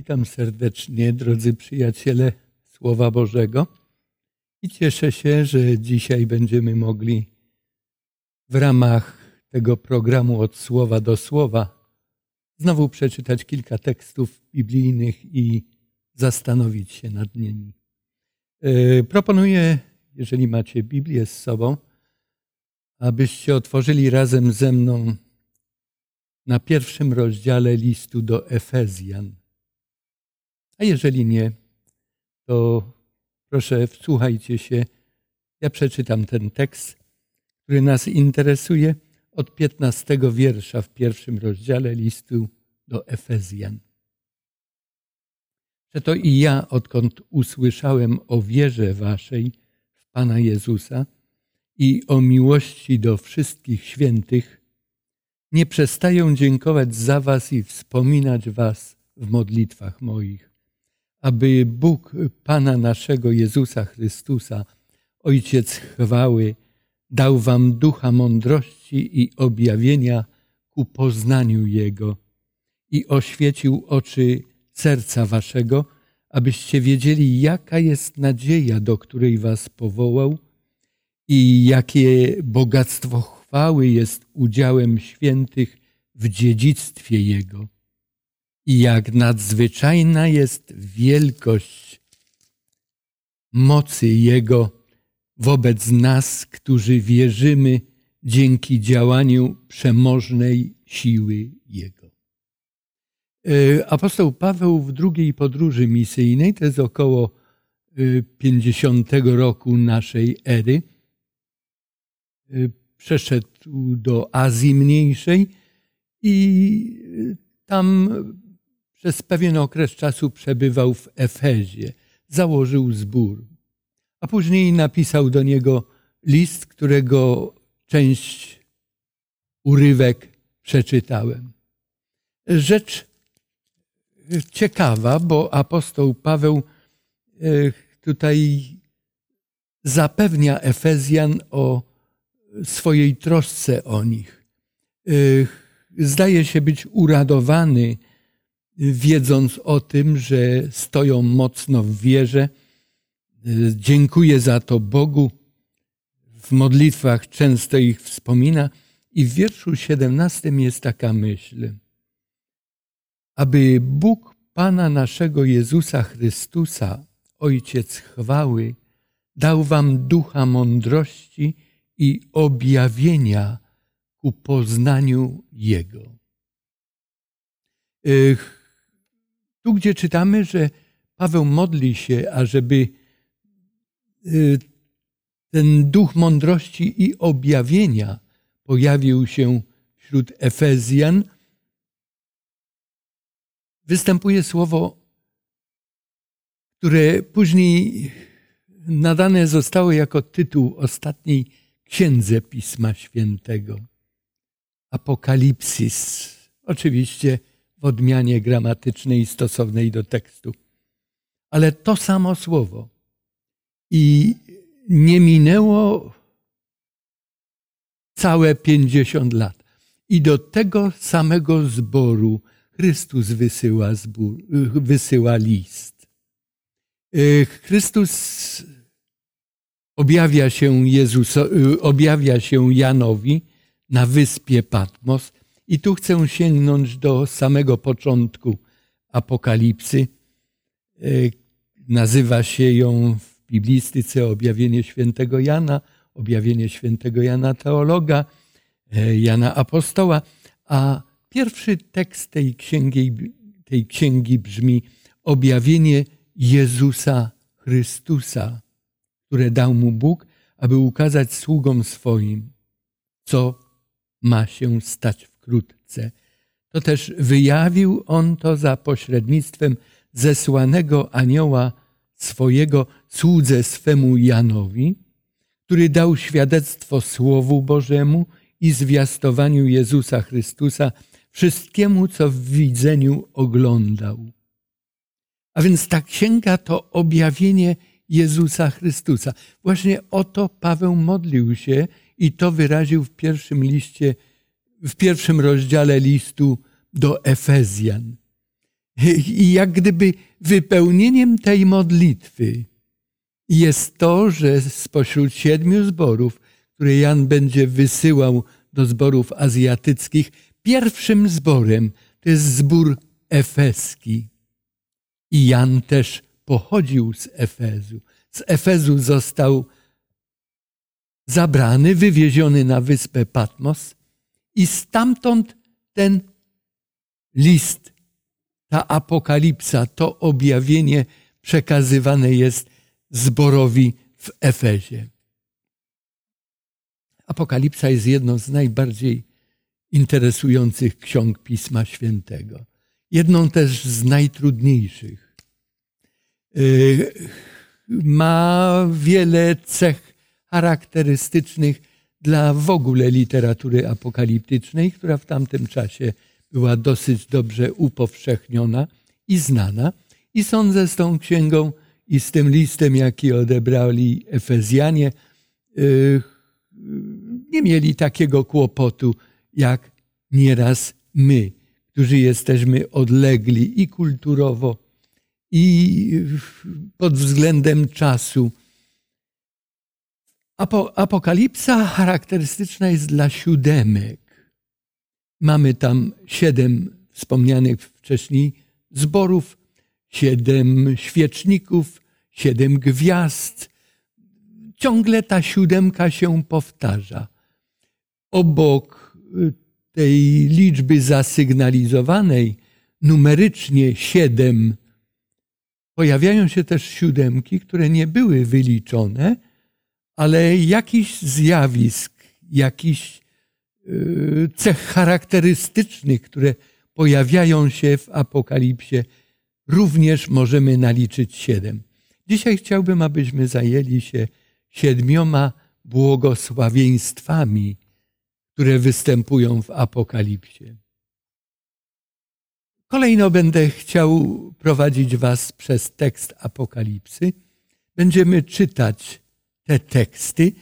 Witam serdecznie, drodzy przyjaciele Słowa Bożego. I cieszę się, że dzisiaj będziemy mogli w ramach tego programu od słowa do słowa znowu przeczytać kilka tekstów biblijnych i zastanowić się nad nimi. E, proponuję, jeżeli macie Biblię z sobą, abyście otworzyli razem ze mną na pierwszym rozdziale listu do Efezjan. A jeżeli nie, to proszę wsłuchajcie się. Ja przeczytam ten tekst, który nas interesuje od 15 wiersza w pierwszym rozdziale listu do Efezjan. Przeto i ja, odkąd usłyszałem o wierze waszej w Pana Jezusa i o miłości do wszystkich świętych, nie przestaję dziękować za was i wspominać was w modlitwach moich aby Bóg Pana naszego Jezusa Chrystusa, Ojciec chwały, dał wam ducha mądrości i objawienia ku poznaniu Jego i oświecił oczy serca waszego, abyście wiedzieli, jaka jest nadzieja, do której was powołał i jakie bogactwo chwały jest udziałem świętych w dziedzictwie Jego i jak nadzwyczajna jest wielkość mocy Jego wobec nas, którzy wierzymy dzięki działaniu przemożnej siły Jego. E, apostoł Paweł w drugiej podróży misyjnej, to jest około 50 e, roku naszej ery, e, przeszedł do Azji Mniejszej i tam przez pewien okres czasu przebywał w Efezie, założył zbór, a później napisał do niego list, którego część urywek przeczytałem. Rzecz ciekawa, bo apostoł Paweł e, tutaj zapewnia Efezjan o swojej trosce o nich. E, zdaje się być uradowany wiedząc o tym, że stoją mocno w wierze. Dziękuję za to Bogu. W modlitwach często ich wspomina. I w wierszu 17 jest taka myśl. Aby Bóg Pana naszego Jezusa Chrystusa, Ojciec chwały, dał wam ducha mądrości i objawienia ku poznaniu Jego. Tu, gdzie czytamy, że Paweł modli się, ażeby y, ten duch mądrości i objawienia pojawił się wśród Efezjan, występuje słowo, które później nadane zostało jako tytuł ostatniej księdze Pisma Świętego. Apokalipsis. Oczywiście w odmianie gramatycznej stosownej do tekstu. Ale to samo słowo. I nie minęło całe pięćdziesiąt lat. I do tego samego zboru Chrystus wysyła, zbór, wysyła list. E, Chrystus objawia się, Jezus, objawia się Janowi na wyspie Patmos i tu chcę sięgnąć do samego początku Apokalipsy. E, nazywa się ją w biblistyce objawienie świętego Jana, objawienie świętego Jana teologa, e, Jana apostoła, a pierwszy tekst tej księgi, tej księgi brzmi objawienie Jezusa Chrystusa, które dał mu Bóg, aby ukazać sługom swoim, co ma się stać wkrótce. To też wyjawił on to za pośrednictwem zesłanego anioła swojego słudze swemu Janowi, który dał świadectwo Słowu Bożemu i zwiastowaniu Jezusa Chrystusa wszystkiemu, co w widzeniu oglądał. A więc ta księga to objawienie Jezusa Chrystusa. Właśnie o to Paweł modlił się i to wyraził w pierwszym liście w pierwszym rozdziale listu do Efezjan. I jak gdyby wypełnieniem tej modlitwy jest to, że spośród siedmiu zborów, które Jan będzie wysyłał do zborów azjatyckich, pierwszym zborem to jest zbór efeski. I Jan też pochodził z Efezu. Z Efezu został zabrany, wywieziony na wyspę Patmos i stamtąd ten list, ta apokalipsa, to objawienie przekazywane jest zborowi w Efezie. Apokalipsa jest jedną z najbardziej interesujących ksiąg Pisma Świętego. Jedną też z najtrudniejszych. Y, ma wiele cech charakterystycznych dla w ogóle literatury apokaliptycznej, która w tamtym czasie była dosyć dobrze upowszechniona i znana. I sądzę z tą księgą i z tym listem, jaki odebrali Efezjanie, y, nie mieli takiego kłopotu, jak nieraz my, którzy jesteśmy odlegli i kulturowo, i pod względem czasu. Apokalipsa charakterystyczna jest dla siódemek. Mamy tam siedem wspomnianych wcześniej zborów, siedem świeczników, siedem gwiazd. Ciągle ta siódemka się powtarza. Obok y, tej liczby zasygnalizowanej numerycznie siedem pojawiają się też siódemki, które nie były wyliczone, ale jakiś zjawisk, jakiś y, cech charakterystycznych, które pojawiają się w Apokalipsie, również możemy naliczyć siedem. Dzisiaj chciałbym, abyśmy zajęli się siedmioma błogosławieństwami, które występują w Apokalipsie. Kolejno będę chciał prowadzić Was przez tekst Apokalipsy. Będziemy czytać te teksty,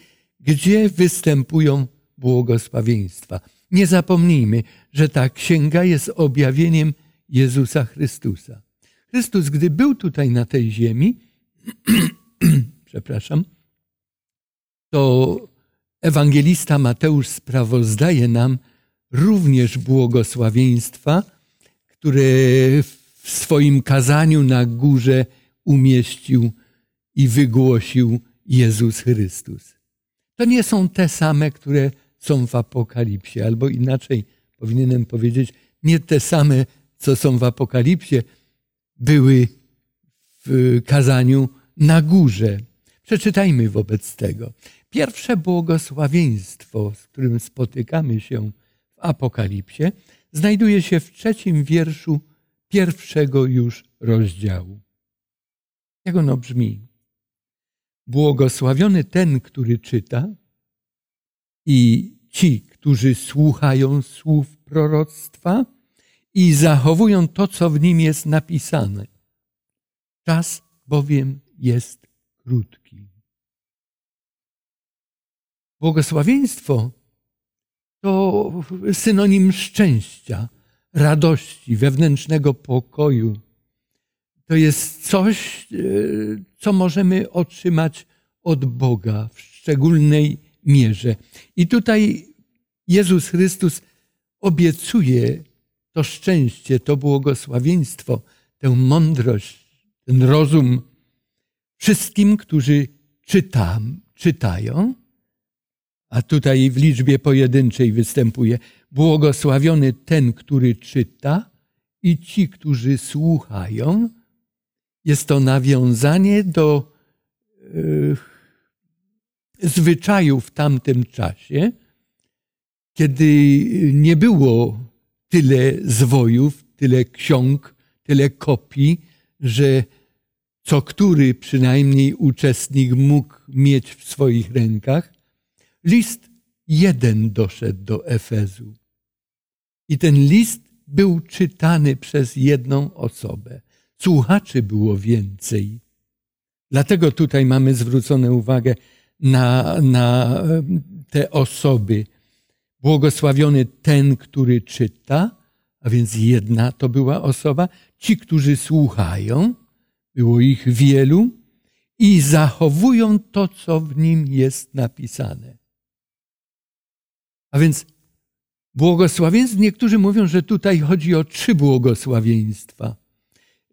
gdzie występują błogosławieństwa. Nie zapomnijmy, że ta księga jest objawieniem Jezusa Chrystusa. Chrystus, gdy był tutaj na tej ziemi, przepraszam, to ewangelista Mateusz sprawozdaje nam również błogosławieństwa, które w swoim kazaniu na górze umieścił i wygłosił Jezus Chrystus. To nie są te same, które są w Apokalipsie, albo inaczej powinienem powiedzieć, nie te same, co są w Apokalipsie, były w kazaniu na górze. Przeczytajmy wobec tego. Pierwsze błogosławieństwo, z którym spotykamy się w Apokalipsie, znajduje się w trzecim wierszu pierwszego już rozdziału. Jak ono brzmi? Błogosławiony ten, który czyta i ci, którzy słuchają słów proroctwa i zachowują to, co w nim jest napisane. Czas bowiem jest krótki. Błogosławieństwo to synonim szczęścia, radości, wewnętrznego pokoju. To jest coś, e, co możemy otrzymać od Boga w szczególnej mierze. I tutaj Jezus Chrystus obiecuje to szczęście, to błogosławieństwo, tę mądrość, ten rozum wszystkim, którzy czytam, czytają, a tutaj w liczbie pojedynczej występuje błogosławiony ten, który czyta i ci, którzy słuchają. Jest to nawiązanie do yy, zwyczaju w tamtym czasie, kiedy nie było tyle zwojów, tyle ksiąg, tyle kopii, że co który przynajmniej uczestnik mógł mieć w swoich rękach, list jeden doszedł do Efezu. I ten list był czytany przez jedną osobę. Słuchaczy było więcej. Dlatego tutaj mamy zwrócone uwagę na, na te osoby. Błogosławiony ten, który czyta, a więc jedna to była osoba, ci, którzy słuchają, było ich wielu i zachowują to, co w nim jest napisane. A więc błogosławieństwo, niektórzy mówią, że tutaj chodzi o trzy błogosławieństwa.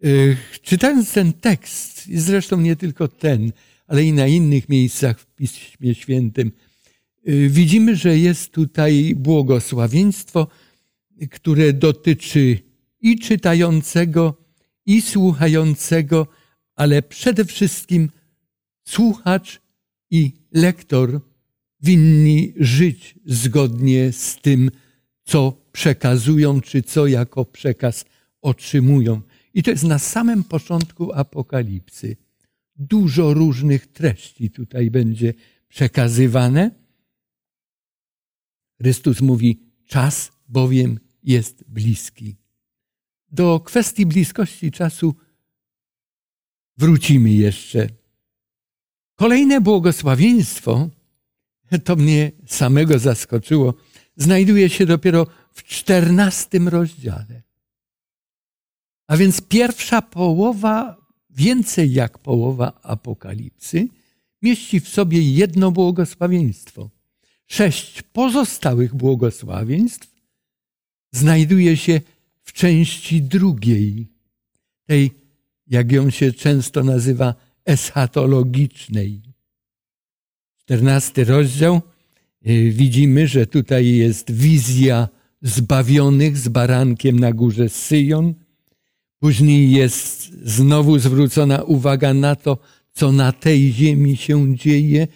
Y, czytając ten tekst, zresztą nie tylko ten, ale i na innych miejscach w Piśmie Świętym, y, widzimy, że jest tutaj błogosławieństwo, które dotyczy i czytającego, i słuchającego, ale przede wszystkim słuchacz i lektor winni żyć zgodnie z tym, co przekazują, czy co jako przekaz otrzymują. I to jest na samym początku Apokalipsy. Dużo różnych treści tutaj będzie przekazywane. Chrystus mówi: Czas bowiem jest bliski. Do kwestii bliskości czasu wrócimy jeszcze. Kolejne błogosławieństwo, to mnie samego zaskoczyło, znajduje się dopiero w czternastym rozdziale. A więc pierwsza połowa, więcej jak połowa Apokalipsy, mieści w sobie jedno błogosławieństwo. Sześć pozostałych błogosławieństw znajduje się w części drugiej, tej, jak ją się często nazywa, eschatologicznej. Czternasty rozdział y, widzimy, że tutaj jest wizja zbawionych z barankiem na górze Syjon. Później jest znowu zwrócona uwaga na to, co na tej ziemi się dzieje.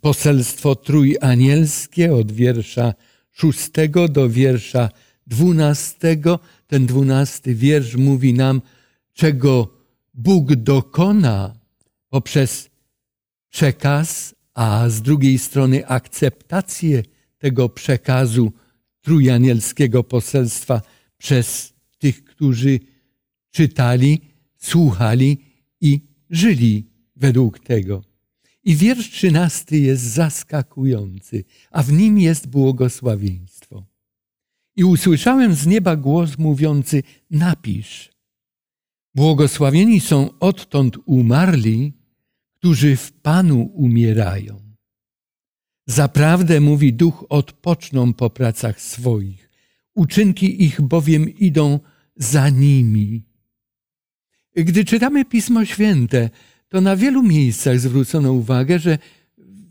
Poselstwo trójanielskie od wiersza szóstego do wiersza dwunastego. Ten dwunasty wiersz mówi nam, czego Bóg dokona poprzez przekaz, a z drugiej strony akceptację tego przekazu trójanielskiego poselstwa przez tych, którzy czytali, słuchali i żyli według tego. I wiersz trzynasty jest zaskakujący, a w nim jest błogosławieństwo. I usłyszałem z nieba głos mówiący: Napisz. Błogosławieni są odtąd umarli, którzy w Panu umierają. Zaprawdę, mówi duch, odpoczną po pracach swoich. Uczynki ich bowiem idą za nimi. Gdy czytamy Pismo Święte, to na wielu miejscach zwrócono uwagę, że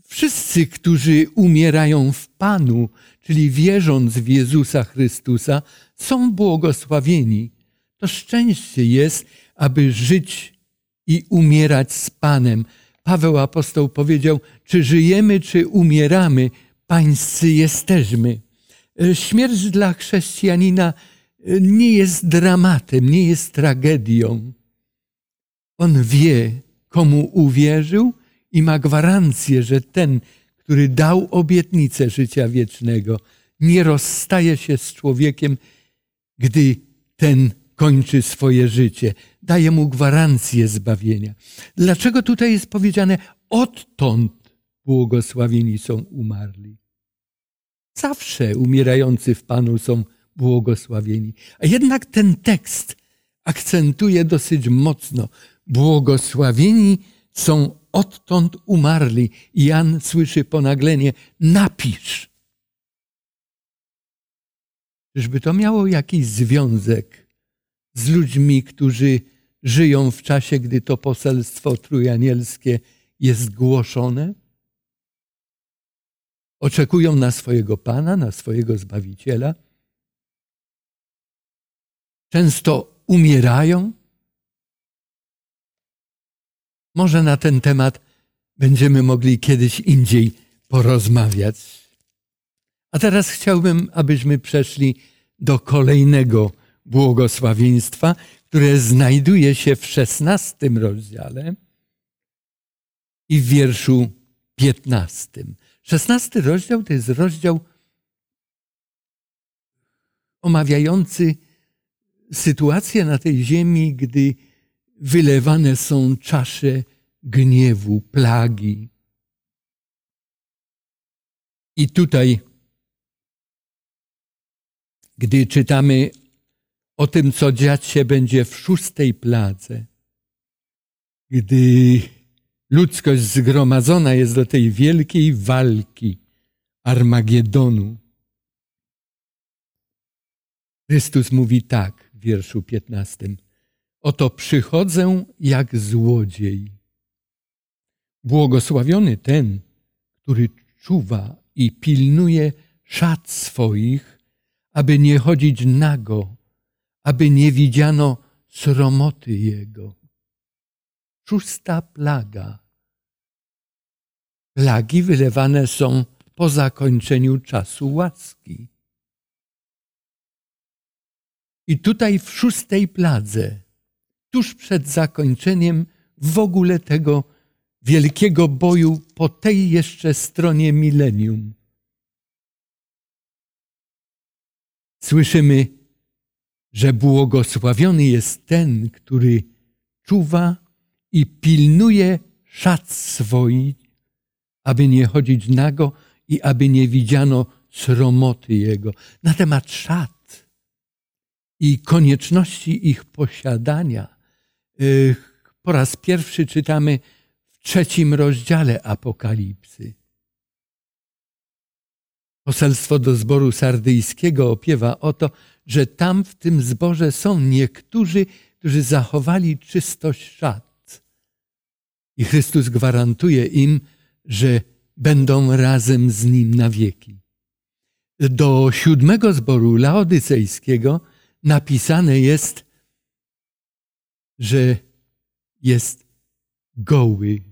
wszyscy, którzy umierają w Panu, czyli wierząc w Jezusa Chrystusa, są błogosławieni. To szczęście jest, aby żyć i umierać z Panem. Paweł apostoł powiedział: Czy żyjemy, czy umieramy, pańscy jesteśmy. Śmierć dla chrześcijanina nie jest dramatem, nie jest tragedią. On wie, komu uwierzył i ma gwarancję, że ten, który dał obietnicę życia wiecznego, nie rozstaje się z człowiekiem, gdy ten kończy swoje życie. Daje mu gwarancję zbawienia. Dlaczego tutaj jest powiedziane, odtąd błogosławieni są umarli? Zawsze umierający w Panu są błogosławieni. A jednak ten tekst akcentuje dosyć mocno. Błogosławieni są odtąd umarli. Jan słyszy ponaglenie: napisz. Czyżby to miało jakiś związek z ludźmi, którzy żyją w czasie, gdy to poselstwo trójanielskie jest głoszone? Oczekują na swojego Pana, na swojego Zbawiciela. Często umierają, może na ten temat będziemy mogli kiedyś indziej porozmawiać. A teraz chciałbym, abyśmy przeszli do kolejnego błogosławieństwa, które znajduje się w szesnastym rozdziale i w wierszu piętnastym. Szesnasty rozdział to jest rozdział omawiający sytuację na tej ziemi, gdy wylewane są czasze gniewu, plagi. I tutaj gdy czytamy o tym, co dziać się będzie w szóstej pladze, gdy ludzkość zgromadzona jest do tej wielkiej walki Armagedonu. Chrystus mówi tak w wierszu piętnastym. Oto przychodzę jak złodziej. Błogosławiony ten, który czuwa i pilnuje szat swoich, aby nie chodzić nago, aby nie widziano sromoty jego. Szósta plaga. Plagi wylewane są po zakończeniu czasu łaski. I tutaj w szóstej pladze, tuż przed zakończeniem w ogóle tego wielkiego boju po tej jeszcze stronie milenium, słyszymy, że błogosławiony jest ten, który czuwa i pilnuje szat swoich, aby nie chodzić nago i aby nie widziano sromoty jego. Na temat szat i konieczności ich posiadania po raz pierwszy czytamy w trzecim rozdziale Apokalipsy. Poselstwo do zboru sardyjskiego opiewa o to, że tam w tym zborze są niektórzy, którzy zachowali czystość szat. I Chrystus gwarantuje im, że będą razem z Nim na wieki. Do siódmego zboru laodycejskiego napisane jest, że jest goły.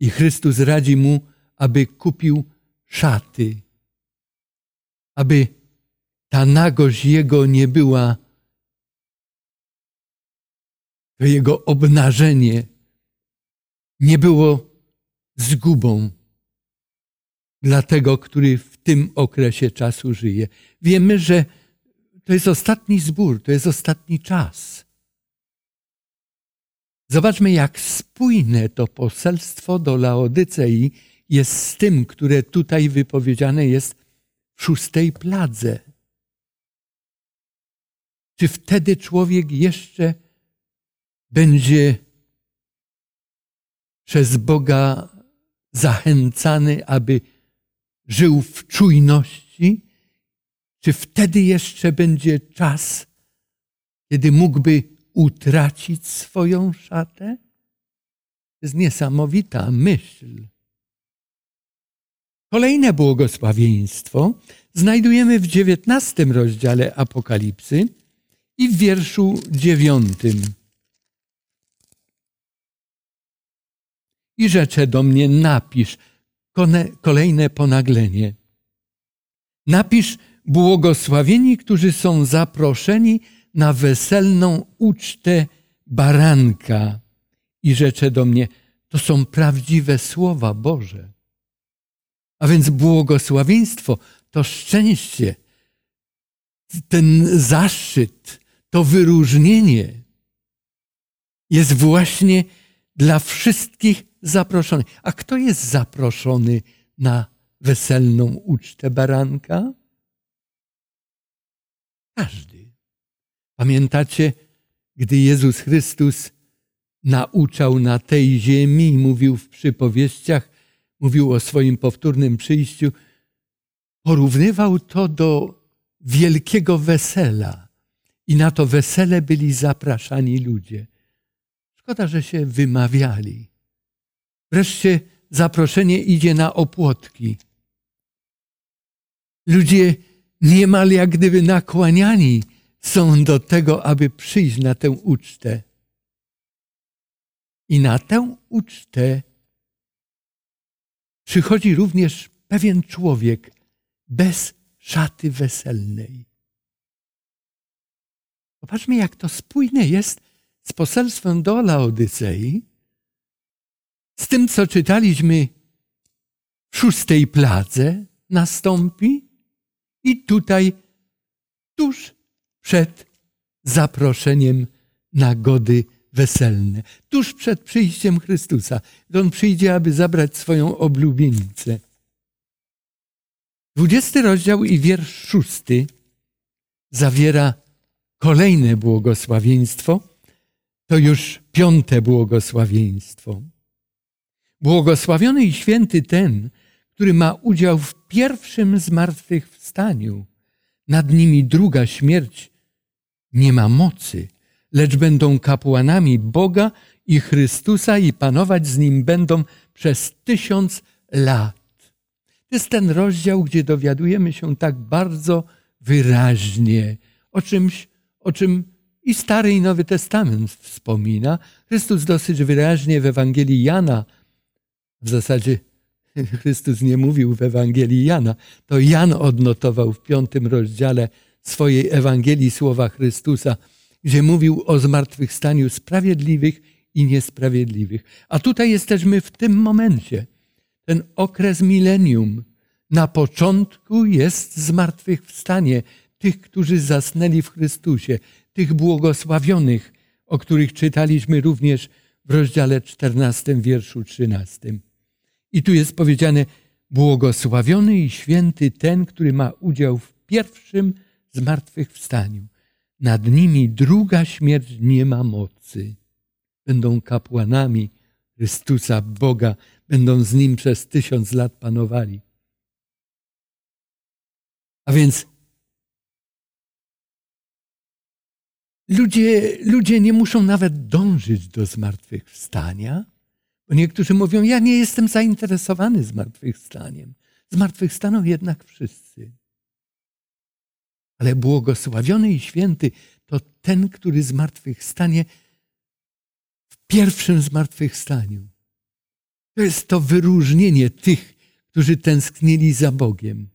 I Chrystus radzi mu, aby kupił szaty, aby ta nagość jego nie była, to jego obnażenie nie było zgubą dla tego, który w tym okresie czasu żyje. Wiemy, że to jest ostatni zbór, to jest ostatni czas. Zobaczmy, jak spójne to poselstwo do Laodycei jest z tym, które tutaj wypowiedziane jest w szóstej pladze. Czy wtedy człowiek jeszcze będzie przez Boga zachęcany, aby żył w czujności? Czy wtedy jeszcze będzie czas, kiedy mógłby utracić swoją szatę? To jest niesamowita myśl. Kolejne błogosławieństwo znajdujemy w dziewiętnastym rozdziale Apokalipsy i w wierszu dziewiątym. I rzecze do mnie, napisz kolejne ponaglenie. Napisz błogosławieni, którzy są zaproszeni na weselną ucztę baranka. I rzecze do mnie, to są prawdziwe słowa Boże. A więc błogosławieństwo to szczęście, ten zaszczyt, to wyróżnienie jest właśnie dla wszystkich zaproszonych. A kto jest zaproszony na weselną ucztę baranka? Każdy. Pamiętacie, gdy Jezus Chrystus nauczał na tej ziemi mówił w przypowieściach, mówił o swoim powtórnym przyjściu, porównywał to do wielkiego wesela. I na to wesele byli zapraszani ludzie. Szkoda, że się wymawiali. Wreszcie zaproszenie idzie na opłotki. Ludzie niemal jak gdyby nakłaniani są do tego, aby przyjść na tę ucztę. I na tę ucztę przychodzi również pewien człowiek bez szaty weselnej. Popatrzmy, jak to spójne jest z poselstwem do Laodycei, z tym, co czytaliśmy w szóstej pladze nastąpi i tutaj tuż przed zaproszeniem na gody weselne, tuż przed przyjściem Chrystusa, On przyjdzie, aby zabrać swoją oblubienicę. Dwudziesty rozdział i wiersz szósty zawiera kolejne błogosławieństwo, to już piąte błogosławieństwo. Błogosławiony i święty ten, który ma udział w pierwszym zmartwychwstaniu. Nad nimi druga śmierć nie ma mocy, lecz będą kapłanami Boga i Chrystusa i panować z nim będą przez tysiąc lat. To jest ten rozdział, gdzie dowiadujemy się tak bardzo wyraźnie o czymś, o czym i Stary i Nowy Testament wspomina. Chrystus dosyć wyraźnie w Ewangelii Jana, w zasadzie Chrystus nie mówił w Ewangelii Jana, to Jan odnotował w piątym rozdziale swojej Ewangelii słowa Chrystusa, gdzie mówił o zmartwychwstaniu sprawiedliwych i niesprawiedliwych. A tutaj jesteśmy w tym momencie. Ten okres milenium. Na początku jest zmartwychwstanie tych, którzy zasnęli w Chrystusie, tych błogosławionych, o których czytaliśmy również w rozdziale 14, wierszu 13. I tu jest powiedziane, błogosławiony i święty ten, który ma udział w pierwszym zmartwychwstaniu. Nad nimi druga śmierć nie ma mocy. Będą kapłanami Chrystusa, Boga, będą z Nim przez tysiąc lat panowali. A więc ludzie, ludzie nie muszą nawet dążyć do zmartwychwstania, bo niektórzy mówią, ja nie jestem zainteresowany zmartwychwstaniem. Zmartwychwstaną jednak wszyscy. Ale błogosławiony i święty to ten, który zmartwychwstanie w pierwszym zmartwychwstaniu. To jest to wyróżnienie tych, którzy tęsknili za Bogiem.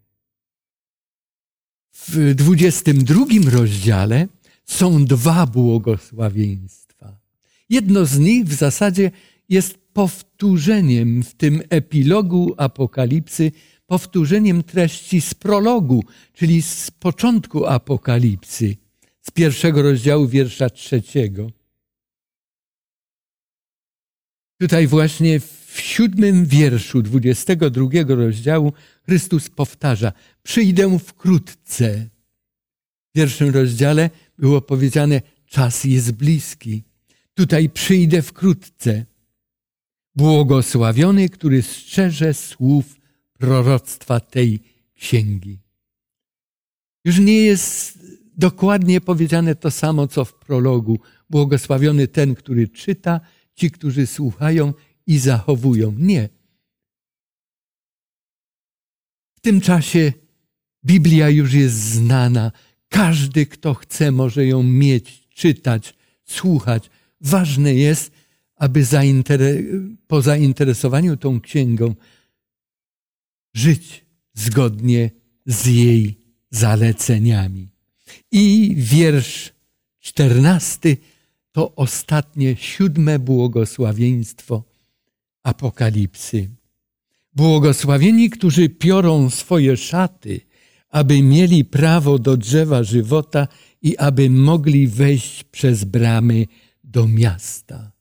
W 22 rozdziale są dwa błogosławieństwa. Jedno z nich w zasadzie jest powtórzeniem w tym epilogu Apokalipsy, powtórzeniem treści z prologu, czyli z początku Apokalipsy, z pierwszego rozdziału wiersza trzeciego. Tutaj właśnie w siódmym wierszu dwudziestego drugiego rozdziału Chrystus powtarza: Przyjdę wkrótce. W pierwszym rozdziale było powiedziane: Czas jest bliski. Tutaj przyjdę wkrótce. Błogosławiony, który strzeże słów proroctwa tej księgi. Już nie jest dokładnie powiedziane to samo, co w prologu. Błogosławiony ten, który czyta, ci, którzy słuchają i zachowują. Nie. W tym czasie Biblia już jest znana. Każdy, kto chce, może ją mieć, czytać, słuchać. Ważne jest, aby po zainteresowaniu tą księgą żyć zgodnie z jej zaleceniami. I wiersz czternasty to ostatnie, siódme błogosławieństwo Apokalipsy. Błogosławieni, którzy piorą swoje szaty, aby mieli prawo do drzewa żywota i aby mogli wejść przez bramy do miasta.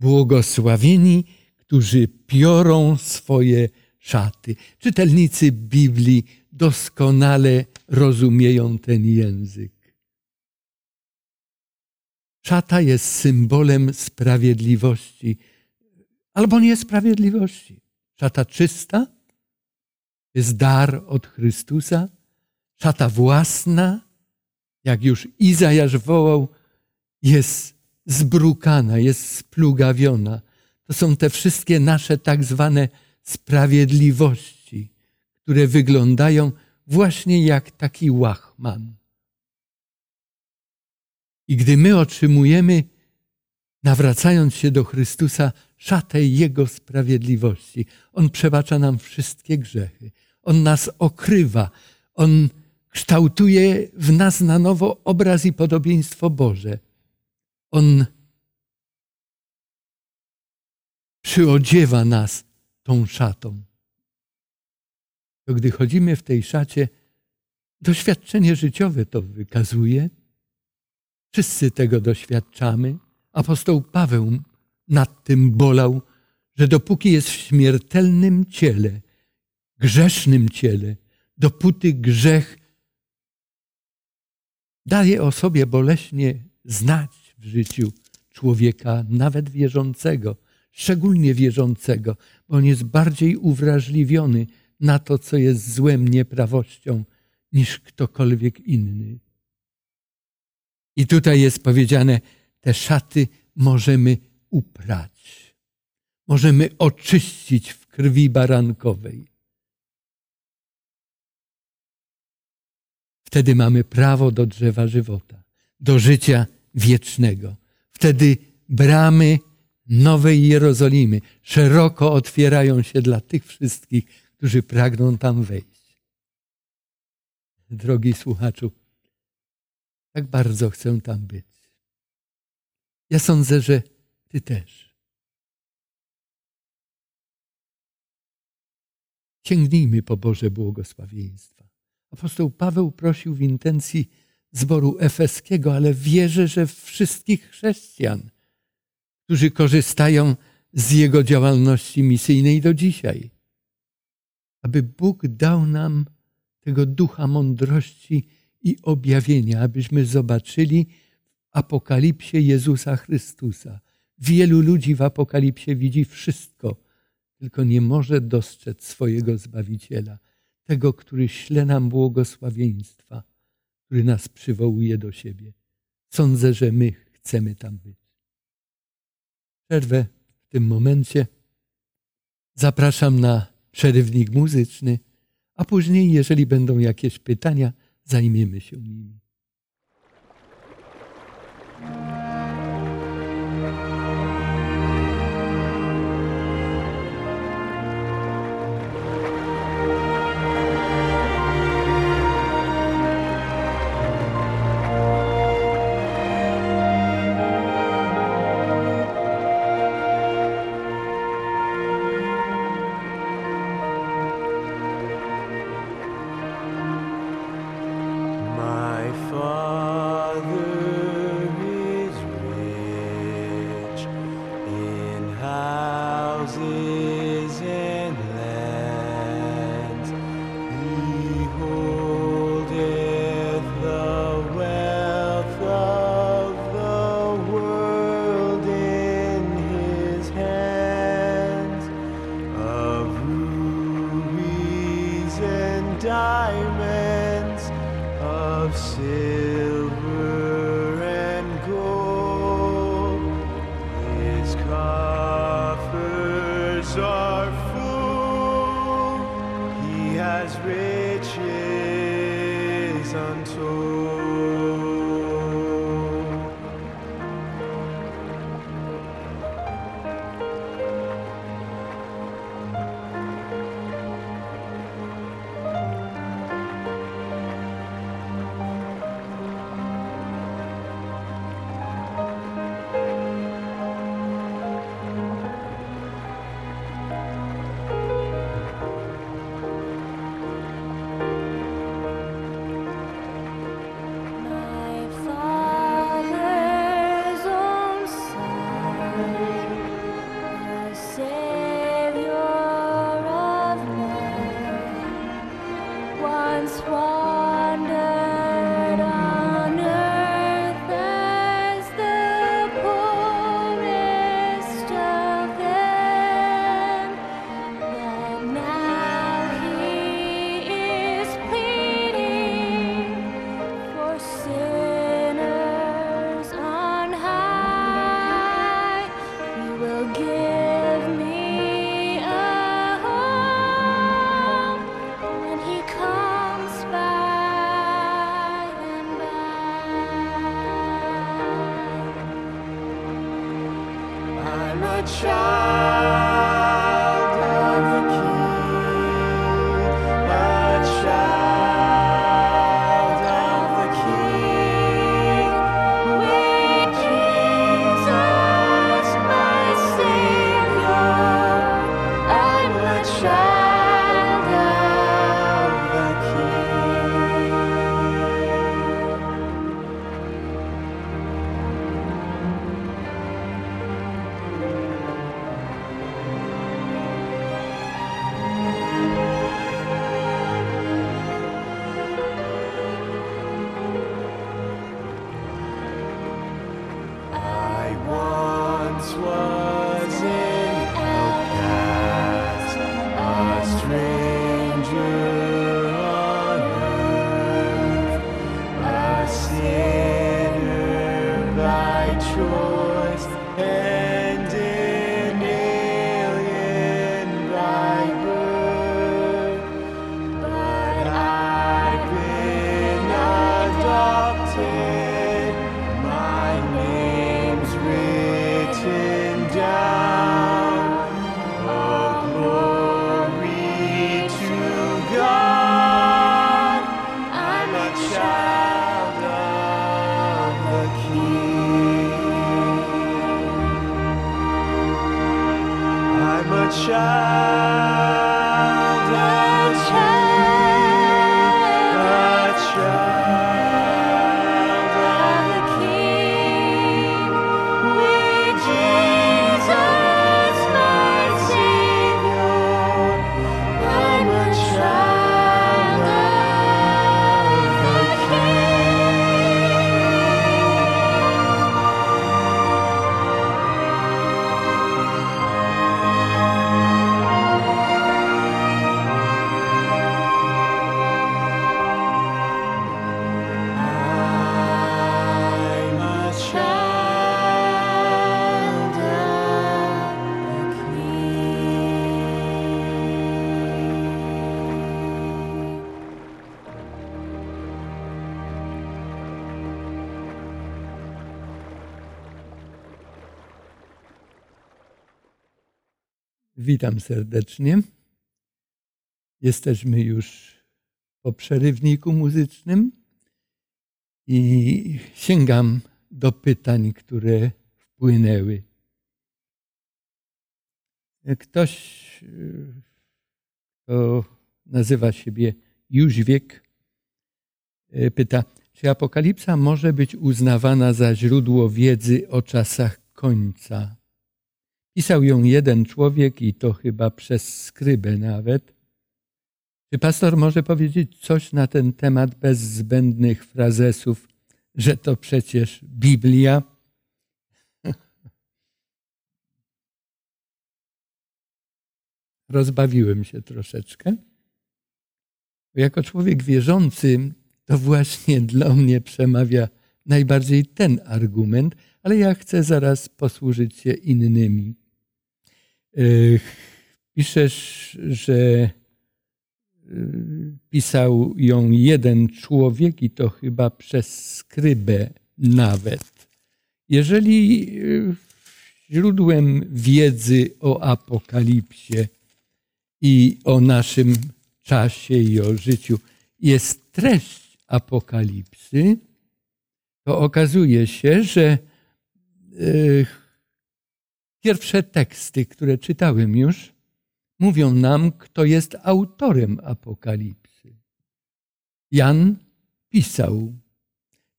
Błogosławieni, którzy piorą swoje szaty. Czytelnicy Biblii doskonale rozumieją ten język. Szata jest symbolem sprawiedliwości albo niesprawiedliwości. Szata czysta jest dar od Chrystusa, szata własna, jak już Izajasz wołał, jest zbrukana, jest splugawiona. To są te wszystkie nasze tak zwane sprawiedliwości, które wyglądają właśnie jak taki łachman. I gdy my otrzymujemy, nawracając się do Chrystusa, szatę Jego sprawiedliwości, On przebacza nam wszystkie grzechy. On nas okrywa. On kształtuje w nas na nowo obraz i podobieństwo Boże. On przyodziewa nas tą szatą. To gdy chodzimy w tej szacie, doświadczenie życiowe to wykazuje. Wszyscy tego doświadczamy. Apostoł Paweł nad tym bolał, że dopóki jest w śmiertelnym ciele, grzesznym ciele, dopóty grzech daje o sobie boleśnie znać w życiu człowieka, nawet wierzącego, szczególnie wierzącego, on jest bardziej uwrażliwiony na to, co jest złem, nieprawością, niż ktokolwiek inny. I tutaj jest powiedziane, te szaty możemy uprać, możemy oczyścić w krwi barankowej. Wtedy mamy prawo do drzewa żywota, do życia wiecznego. Wtedy bramy Nowej Jerozolimy szeroko otwierają się dla tych wszystkich, którzy pragną tam wejść. Drogi słuchaczu, tak bardzo chcę tam być. Ja sądzę, że Ty też. Sięgnijmy po Boże błogosławieństwa. Apostoł Paweł prosił w intencji zboru efeskiego, ale wierzę, że wszystkich chrześcijan, którzy korzystają z jego działalności misyjnej do dzisiaj. Aby Bóg dał nam tego ducha mądrości i objawienia, abyśmy zobaczyli w apokalipsie Jezusa Chrystusa. Wielu ludzi w apokalipsie widzi wszystko, tylko nie może dostrzec swojego Zbawiciela, tego, który śle nam błogosławieństwa, który nas przywołuje do siebie. Sądzę, że my chcemy tam być. Przerwę w tym momencie. Zapraszam na przerywnik muzyczny, a później, jeżeli będą jakieś pytania, zajmiemy się nimi. Choice, Witam serdecznie. Jesteśmy już po przerywniku muzycznym i sięgam do pytań, które wpłynęły. Ktoś, kto nazywa siebie Jóźwiek, y, pyta, czy Apokalipsa może być uznawana za źródło wiedzy o czasach końca? Pisał ją jeden człowiek i to chyba przez skrybę nawet. Czy pastor może powiedzieć coś na ten temat bez zbędnych frazesów, że to przecież Biblia? Rozbawiłem się troszeczkę. Jako człowiek wierzący, to właśnie dla mnie przemawia najbardziej ten argument, ale ja chcę zaraz posłużyć się innymi. Yy, Piszesz, że yy, pisał ją jeden człowiek i to chyba przez skrybę nawet. Jeżeli yy, źródłem wiedzy o apokalipsie i o naszym czasie i o życiu jest treść apokalipsy, to okazuje się, że Pierwsze teksty, które czytałem już, mówią nam, kto jest autorem Apokalipsy. Jan pisał.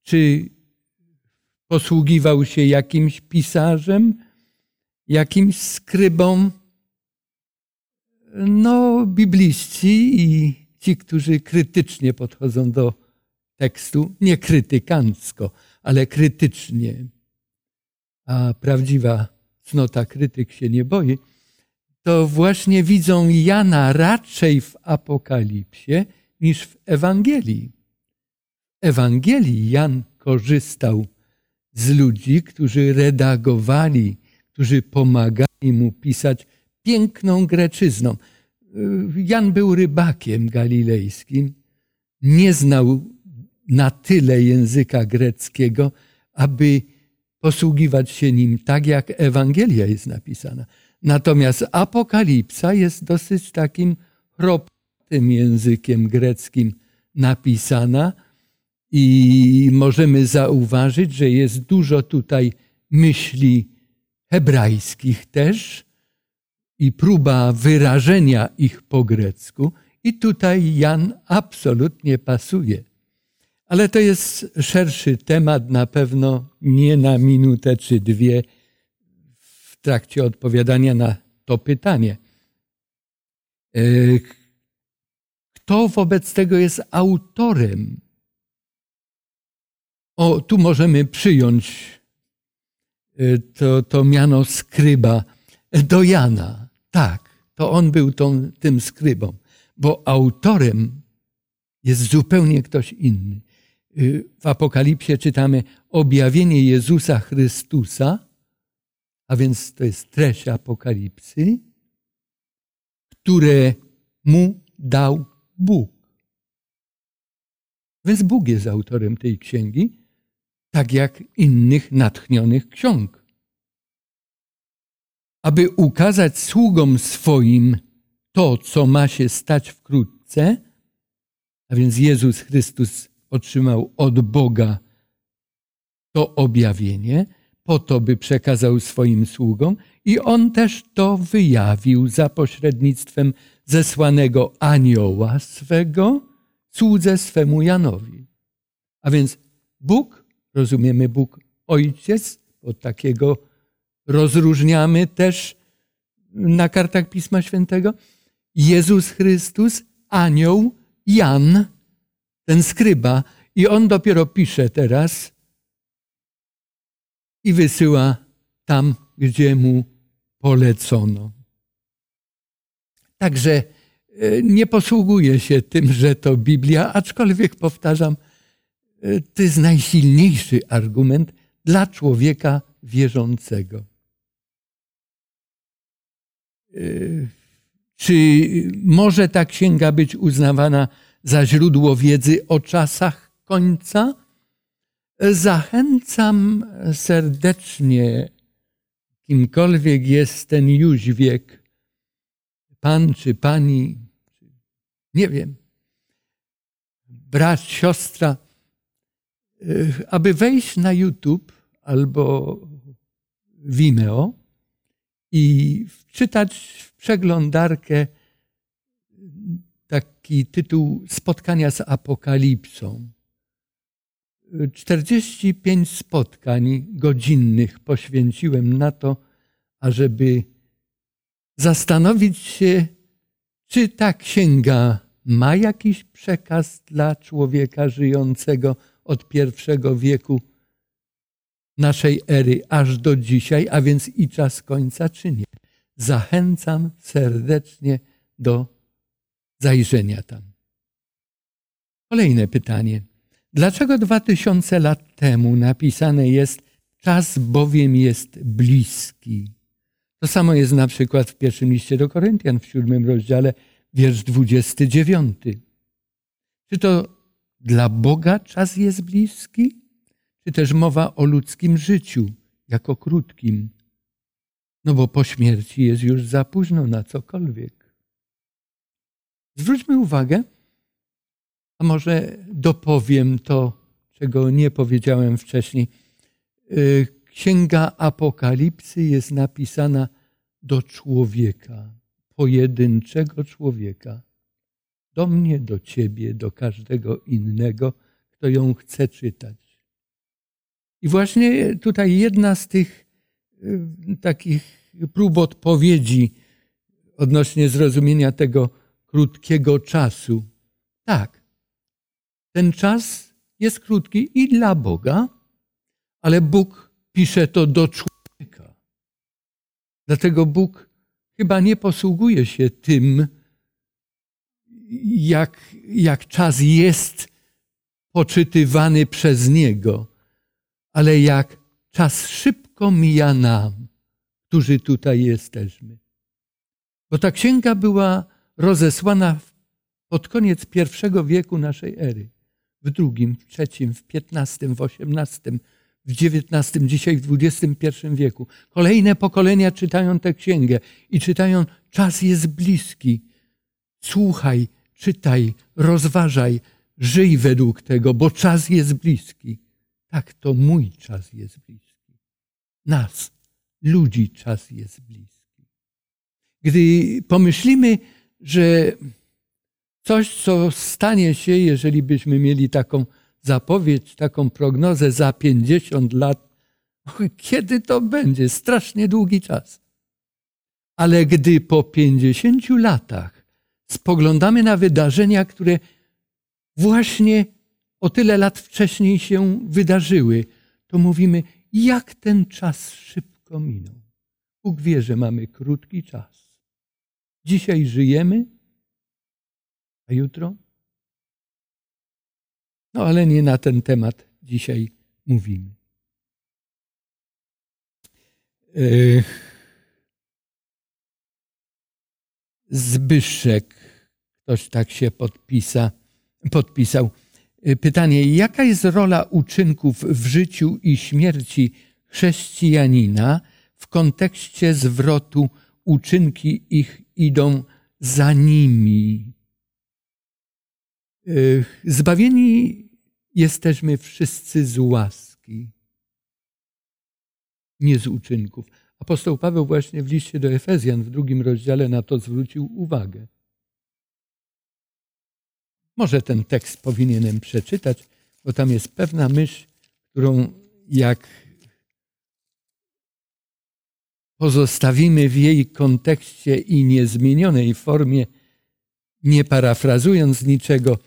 Czy posługiwał się jakimś pisarzem, jakimś skrybą? No, bibliści i ci, którzy krytycznie podchodzą do tekstu, nie krytykancko, ale krytycznie. A prawdziwa cnota krytyk się nie boi, to właśnie widzą Jana raczej w Apokalipsie niż w Ewangelii. W Ewangelii Jan korzystał z ludzi, którzy redagowali, którzy pomagali mu pisać piękną greczyzną. Jan był rybakiem galilejskim, nie znał na tyle języka greckiego, aby posługiwać się nim tak, jak Ewangelia jest napisana. Natomiast Apokalipsa jest dosyć takim chroptym językiem greckim napisana i możemy zauważyć, że jest dużo tutaj myśli hebrajskich też i próba wyrażenia ich po grecku. I tutaj Jan absolutnie pasuje. Ale to jest szerszy temat, na pewno nie na minutę czy dwie w trakcie odpowiadania na to pytanie. E, kto wobec tego jest autorem? O, tu możemy przyjąć y, to, to miano skryba do Jana. Tak, to on był tą, tym skrybą, bo autorem jest zupełnie ktoś inny. Y, W Apokalipsie czytamy objawienie Jezusa Chrystusa, a więc to jest treść Apokalipsy, które mu dał Bóg. Więc Bóg jest autorem tej księgi, tak jak innych natchnionych ksiąg. Aby ukazać sługom swoim to, co ma się stać wkrótce, a więc Jezus Chrystus otrzymał od Boga to objawienie, po to, by przekazał swoim sługom, i on też to wyjawił za pośrednictwem zesłanego anioła swego, słudze swemu Janowi. A więc Bóg, rozumiemy Bóg Ojciec, bo takiego rozróżniamy też na kartach Pisma Świętego, Jezus Chrystus, anioł, Jan, ten skryba, i on dopiero pisze teraz i wysyła tam, gdzie mu polecono. Także e, nie posługuje się tym, że to Biblia, aczkolwiek powtarzam, e, to jest najsilniejszy argument dla człowieka wierzącego. E, Czy może ta księga być uznawana za źródło wiedzy o czasach końca? Zachęcam serdecznie, kimkolwiek jest ten już wiek, pan czy pani, nie wiem, brat, siostra, y, aby wejść na YouTube albo Vimeo i wczytać w przeglądarkę taki tytuł Spotkania z Apokalipsą. 45 spotkań godzinnych poświęciłem na to, ażeby zastanowić się, czy ta księga ma jakiś przekaz dla człowieka żyjącego od pierwszego wieku naszej ery aż do dzisiaj, a więc i czas końca, czy nie. Zachęcam serdecznie do zajrzenia tam. Kolejne pytanie. Dlaczego dwa tysiące lat temu napisane jest czas bowiem jest bliski? To samo jest na przykład w pierwszym liście do Koryntian w siódmym rozdziale, wiersz 29. Czy to dla Boga czas jest bliski? Czy też mowa o ludzkim życiu jako krótkim? No bo po śmierci jest już za późno na cokolwiek. Zwróćmy uwagę, a może dopowiem to, czego nie powiedziałem wcześniej. Y, Księga Apokalipsy jest napisana do człowieka, pojedynczego człowieka. Do mnie, do ciebie, do każdego innego, kto ją chce czytać. I właśnie tutaj jedna z tych y, takich prób odpowiedzi odnośnie zrozumienia tego krótkiego czasu. Tak, ten czas jest krótki i dla Boga, ale Bóg pisze to do człowieka. Dlatego Bóg chyba nie posługuje się tym, jak, jak czas jest poczytywany przez Niego, ale jak czas szybko mija nam, którzy tutaj jesteśmy. Bo ta księga była rozesłana pod koniec pierwszego wieku naszej ery w drugim, w trzecim, w piętnastym, w osiemnastym, w dziewiętnastym, dzisiaj w pierwszym wieku. Kolejne pokolenia czytają tę księgę i czytają, czas jest bliski. Słuchaj, czytaj, rozważaj, żyj według tego, bo czas jest bliski. Tak, to mój czas jest bliski. Nas, ludzi, czas jest bliski. Gdy pomyślimy, że coś, co stanie się, jeżeli byśmy mieli taką zapowiedź, taką prognozę za 50 lat, kiedy to będzie? Strasznie długi czas. Ale gdy po 50 latach spoglądamy na wydarzenia, które właśnie o tyle lat wcześniej się wydarzyły, to mówimy, jak ten czas szybko minął. Bóg wie, że mamy krótki czas. Dzisiaj żyjemy, a jutro? No ale nie na ten temat dzisiaj mówimy. Yy. Zbyszek, ktoś tak się podpisa, podpisał. Yy, Pytanie, jaka jest rola uczynków w życiu i śmierci chrześcijanina w kontekście zwrotu uczynki ich idą za nimi? Zbawieni jesteśmy wszyscy z łaski, nie z uczynków. Apostoł Paweł właśnie w liście do Efezjan w drugim rozdziale na to zwrócił uwagę. Może ten tekst powinienem przeczytać, bo tam jest pewna myśl, którą jak pozostawimy w jej kontekście i niezmienionej formie, nie parafrazując niczego,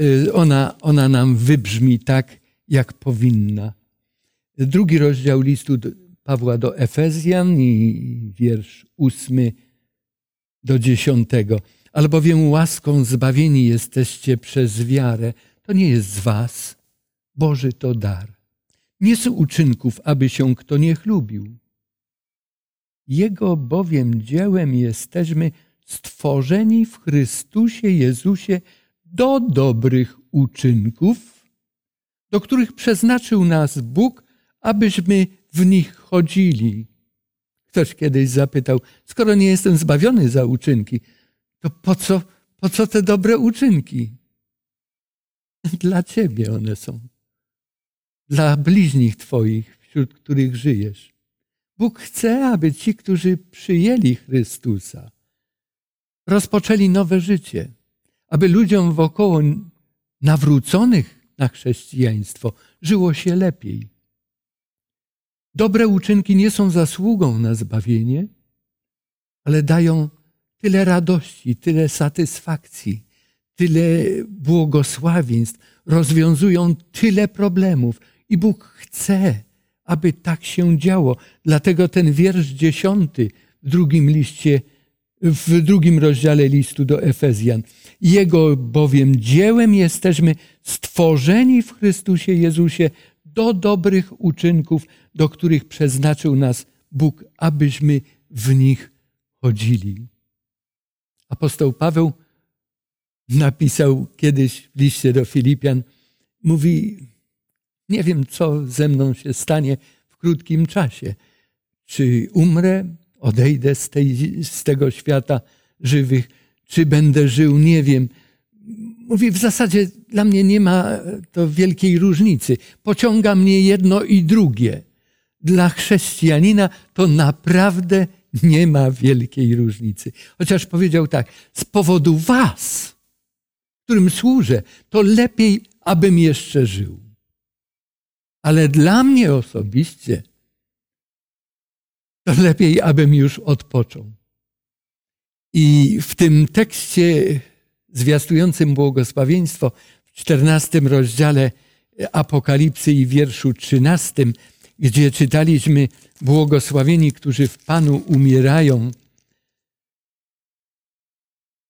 y, ona, ona nam wybrzmi tak, jak powinna. Drugi rozdział listu Pawła do Efezjan i wiersz ósmy do dziesiątego. Albowiem łaską zbawieni jesteście przez wiarę. To nie jest z was. Boży to dar. Nie z uczynków, aby się kto nie chlubił. Jego bowiem dziełem jesteśmy stworzeni w Chrystusie Jezusie do dobrych uczynków, do których przeznaczył nas Bóg, abyśmy w nich chodzili. Ktoś kiedyś zapytał, skoro nie jestem zbawiony za uczynki, to po co, po co te dobre uczynki? Dla ciebie one są. Dla bliźnich twoich, wśród których żyjesz. Bóg chce, aby ci, którzy przyjęli Chrystusa, rozpoczęli nowe życie, aby ludziom wokoło nawróconych na chrześcijaństwo żyło się lepiej. Dobre uczynki nie są zasługą na zbawienie, ale dają tyle radości, tyle satysfakcji, tyle błogosławieństw, rozwiązują tyle problemów. I Bóg chce, aby tak się działo. Dlatego ten wiersz dziesiąty w drugim liście, w drugim rozdziale listu do Efezjan. Jego bowiem dziełem jesteśmy stworzeni w Chrystusie Jezusie do dobrych uczynków, do których przeznaczył nas Bóg, abyśmy w nich chodzili. Apostoł Paweł napisał kiedyś w liście do Filipian, mówi, nie wiem, co ze mną się stanie w krótkim czasie. Czy umrę, odejdę z, tej, z tego świata żywych, czy będę żył, nie wiem. Mówi, w zasadzie dla mnie nie ma to wielkiej różnicy. Pociąga mnie jedno i drugie. Dla chrześcijanina to naprawdę nie ma wielkiej różnicy. Chociaż powiedział tak, z powodu was, którym służę, to lepiej, abym jeszcze żył. Ale dla mnie osobiście to lepiej, abym już odpoczął. I w tym tekście zwiastującym błogosławieństwo w czternastym rozdziale Apokalipsy i wierszu trzynastym, gdzie czytaliśmy błogosławieni, którzy w Panu umierają.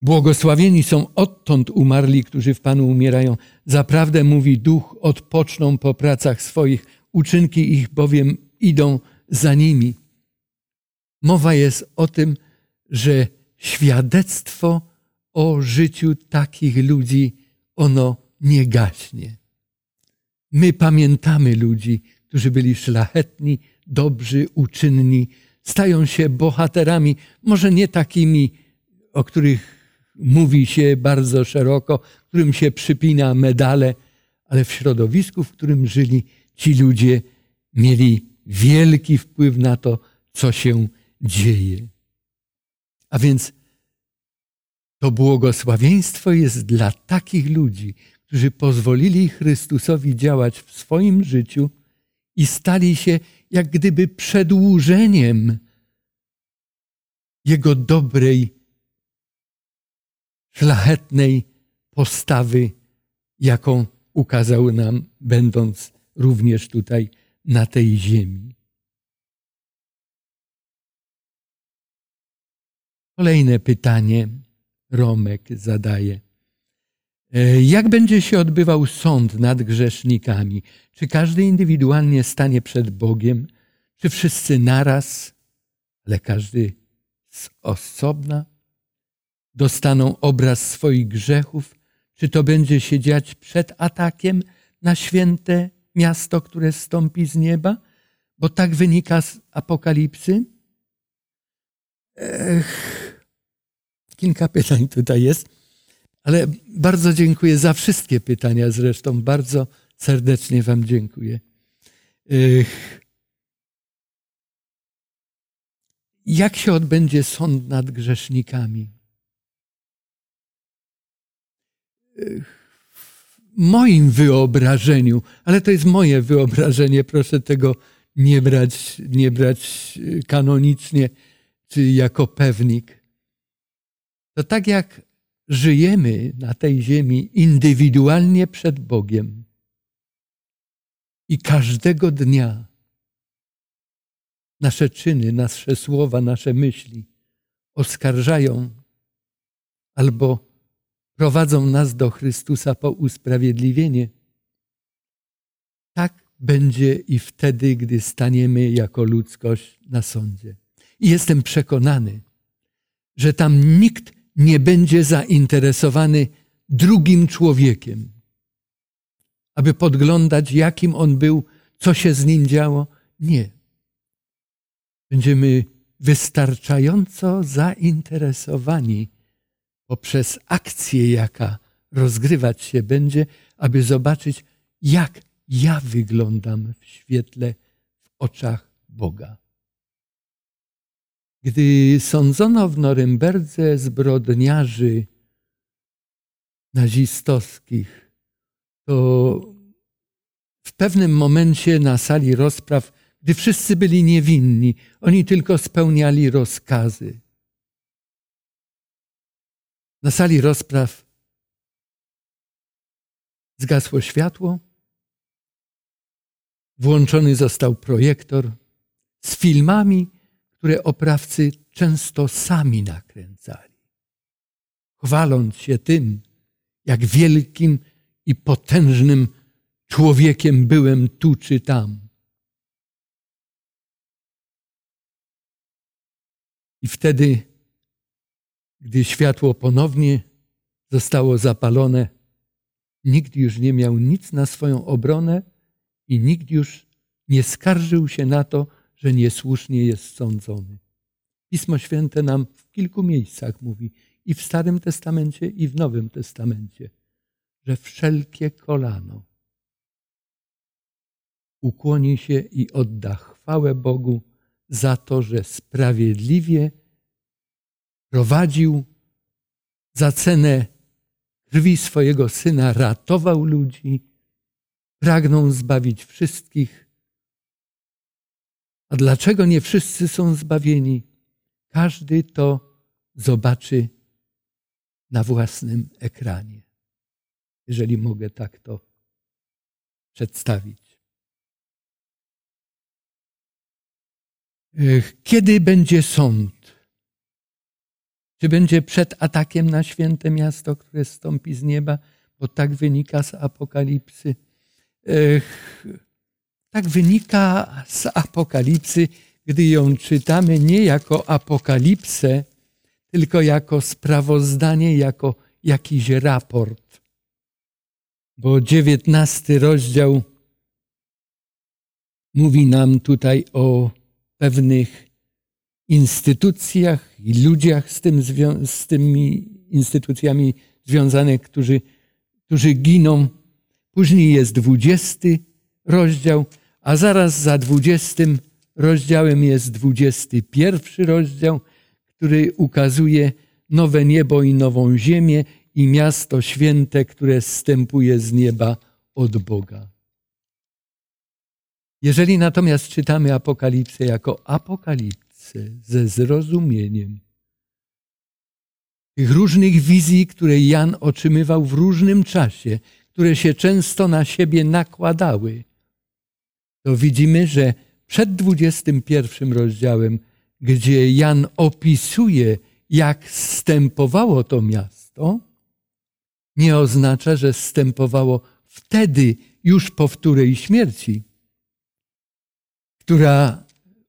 Błogosławieni są odtąd umarli, którzy w Panu umierają. Zaprawdę mówi Duch, odpoczną po pracach swoich, uczynki ich bowiem idą za nimi. Mowa jest o tym, że świadectwo o życiu takich ludzi, ono nie gaśnie. My pamiętamy ludzi, którzy byli szlachetni, dobrzy, uczynni, stają się bohaterami, może nie takimi, o których mówi się bardzo szeroko, którym się przypina medale, ale w środowisku, w którym żyli, ci ludzie mieli wielki wpływ na to, co się dzieje. A więc to błogosławieństwo jest dla takich ludzi, którzy pozwolili Chrystusowi działać w swoim życiu i stali się jak gdyby przedłużeniem Jego dobrej, szlachetnej postawy, jaką ukazał nam, będąc również tutaj na tej ziemi. Kolejne pytanie Romek zadaje. E, Jak będzie się odbywał sąd nad grzesznikami? Czy każdy indywidualnie stanie przed Bogiem, czy wszyscy naraz, ale każdy z osobna? Dostaną obraz swoich grzechów? Czy to będzie się dziać przed atakiem na święte miasto, które stąpi z nieba? Bo tak wynika z Apokalipsy. Ech, kilka pytań tutaj jest, ale bardzo dziękuję za wszystkie pytania zresztą. Bardzo serdecznie Wam dziękuję. Ech, jak się odbędzie sąd nad grzesznikami? W moim wyobrażeniu, ale to jest moje wyobrażenie, proszę tego nie brać, nie brać kanonicznie czy jako pewnik. To tak jak żyjemy na tej ziemi indywidualnie przed Bogiem i każdego dnia nasze czyny, nasze słowa, nasze myśli oskarżają albo prowadzą nas do Chrystusa po usprawiedliwienie. Tak będzie i wtedy, gdy staniemy jako ludzkość na sądzie. I jestem przekonany, że tam nikt nie będzie zainteresowany drugim człowiekiem, aby podglądać, jakim on był, co się z nim działo. Nie. Będziemy wystarczająco zainteresowani poprzez akcję, jaka rozgrywać się będzie, aby zobaczyć, jak ja wyglądam w świetle, w oczach Boga. Gdy sądzono w Norymberdze zbrodniarzy nazistowskich, to w pewnym momencie na sali rozpraw, gdy wszyscy byli niewinni, oni tylko spełniali rozkazy. Na sali rozpraw zgasło światło, włączony został projektor z filmami, które oprawcy często sami nakręcali, chwaląc się tym, jak wielkim i potężnym człowiekiem byłem tu czy tam. I wtedy, gdy światło ponownie zostało zapalone, nikt już nie miał nic na swoją obronę i nikt już nie skarżył się na to, że niesłusznie jest sądzony. Pismo Święte nam w kilku miejscach mówi, i w Starym Testamencie, i w Nowym Testamencie, że wszelkie kolano ukłoni się i odda chwałę Bogu za to, że sprawiedliwie prowadził za cenę krwi swojego syna, ratował ludzi, pragnął zbawić wszystkich. A dlaczego nie wszyscy są zbawieni? Każdy to zobaczy na własnym ekranie, jeżeli mogę tak to przedstawić. Kiedy będzie sąd? Czy będzie przed atakiem na święte miasto, które stąpi z nieba? Bo tak wynika z Apokalipsy. Tak wynika z Apokalipsy, gdy ją czytamy nie jako apokalipsę, tylko jako sprawozdanie, jako jakiś raport. Bo dziewiętnasty rozdział mówi nam tutaj o pewnych instytucjach i ludziach z, tym, z tymi instytucjami związanych, którzy, którzy giną. Później jest dwudziesty rozdział, a zaraz za dwudziestym rozdziałem jest dwudziesty pierwszy rozdział, który ukazuje nowe niebo i nową ziemię i miasto święte, które zstępuje z nieba od Boga. Jeżeli natomiast czytamy Apokalipsę jako apokalipsę ze zrozumieniem. Tych różnych wizji, które Jan otrzymywał w różnym czasie, które się często na siebie nakładały, to widzimy, że przed 21 rozdziałem, gdzie Jan opisuje, jak stępowało to miasto, nie oznacza, że stępowało wtedy, już po wtórej śmierci, która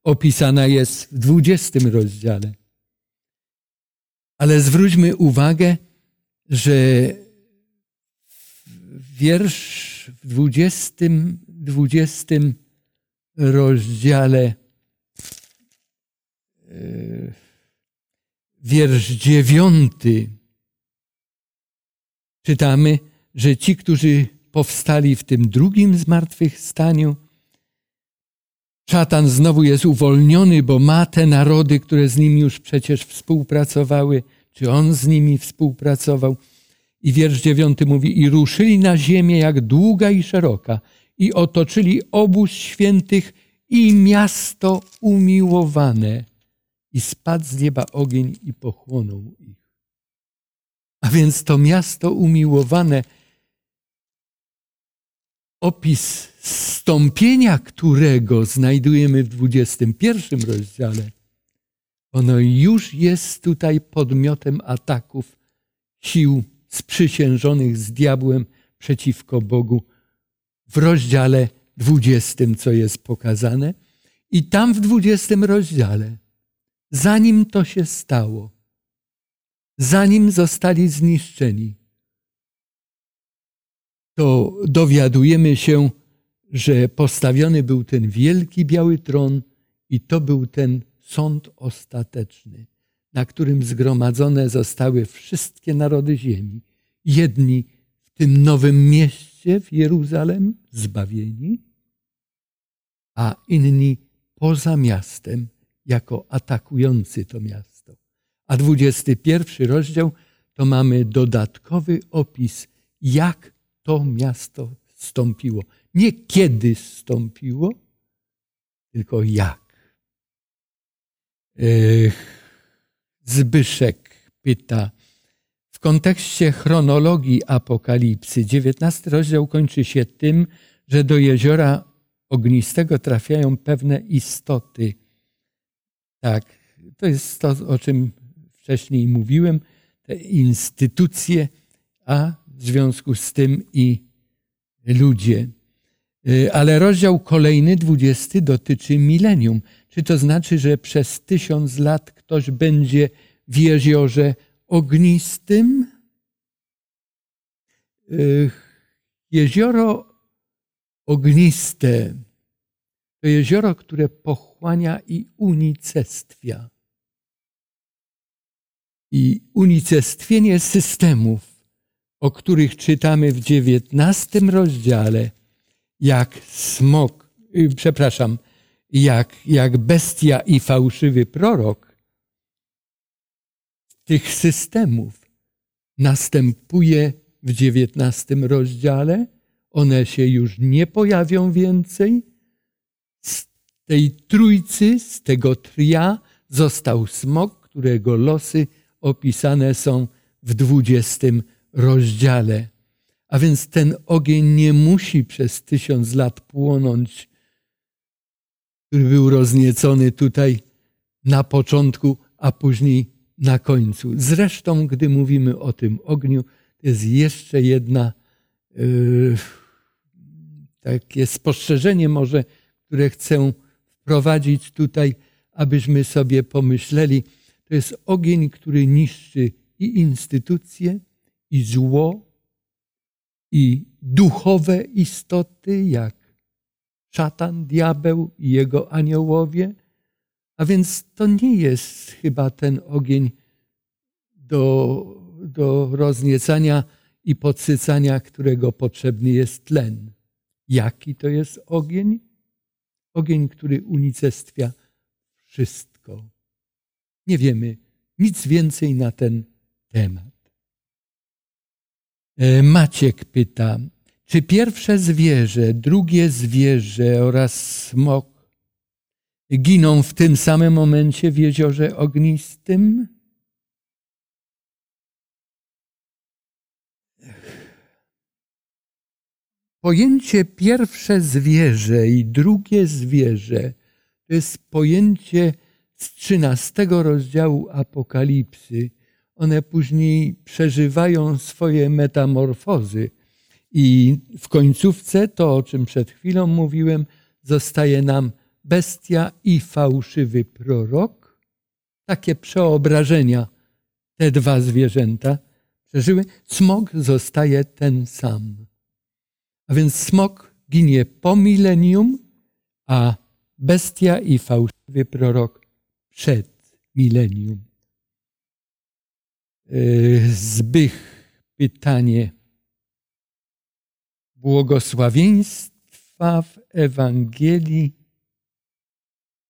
opisana jest w 20 rozdziale. Ale zwróćmy uwagę, że wiersz w 20, 20 rozdziale, e, wiersz dziewiąty, czytamy, że ci, którzy powstali w tym drugim zmartwychwstaniu, szatan znowu jest uwolniony, bo ma te narody, które z nim już przecież współpracowały, czy on z nimi współpracował. I wiersz dziewiąty mówi, i ruszyli na ziemię jak długa i szeroka, i otoczyli obóz świętych i miasto umiłowane. I spadł z nieba ogień i pochłonął ich. A więc to miasto umiłowane, opis stąpienia którego znajdujemy w 21 rozdziale, ono już jest tutaj podmiotem ataków sił sprzysiężonych z diabłem przeciwko Bogu w rozdziale 20, co jest pokazane. I tam w 20 rozdziale, zanim to się stało, zanim zostali zniszczeni, to dowiadujemy się, że postawiony był ten wielki biały tron i to był ten sąd ostateczny, na którym zgromadzone zostały wszystkie narody ziemi. Jedni w tym nowym mieście w Jeruzalem zbawieni, a inni poza miastem jako atakujący to miasto. A 21 rozdział to mamy dodatkowy opis, jak to miasto stąpiło. Nie kiedy stąpiło, tylko jak. Zbyszek pyta, w kontekście chronologii Apokalipsy, 19 rozdział kończy się tym, że do jeziora ognistego trafiają pewne istoty. Tak, to jest to, o czym wcześniej mówiłem, te instytucje, a w związku z tym i ludzie. Ale rozdział kolejny, dwudziesty, dotyczy milenium. Czy to znaczy, że przez tysiąc lat ktoś będzie w jeziorze ognistym? Jezioro ogniste to jezioro, które pochłania i unicestwia. I unicestwienie systemów, o których czytamy w dziewiętnastym rozdziale, jak smok, przepraszam, jak, jak bestia i fałszywy prorok, tych systemów następuje w dziewiętnastym rozdziale. One się już nie pojawią więcej. Z tej trójcy, z tego tria został smok, którego losy opisane są w dwudziestym rozdziale. A więc ten ogień nie musi przez tysiąc lat płonąć, który był rozniecony tutaj na początku, a później na końcu. Zresztą, gdy mówimy o tym ogniu, to jest jeszcze jedna yy, takie spostrzeżenie może, które chcę wprowadzić tutaj, abyśmy sobie pomyśleli. To jest ogień, który niszczy i instytucje, i zło, i duchowe istoty, jak szatan, diabeł i jego aniołowie. A więc to nie jest chyba ten ogień do, do rozniecania i podsycania, którego potrzebny jest tlen. Jaki to jest ogień? Ogień, który unicestwia wszystko. Nie wiemy nic więcej na ten temat. E, Maciek pyta, czy pierwsze zwierzę, drugie zwierzę oraz smok giną w tym samym momencie w jeziorze ognistym? pojęcie pierwsze zwierzę i drugie zwierzę to jest pojęcie z 13 rozdziału Apokalipsy. One później przeżywają swoje metamorfozy. I w końcówce to, o czym przed chwilą mówiłem, zostaje nam bestia i fałszywy prorok. Takie przeobrażenia te dwa zwierzęta przeżyły. Smok zostaje ten sam. A więc smok ginie po milenium, a bestia i fałszywy prorok przed milenium. Yy, Zbych pytanie. Błogosławieństwa w Ewangelii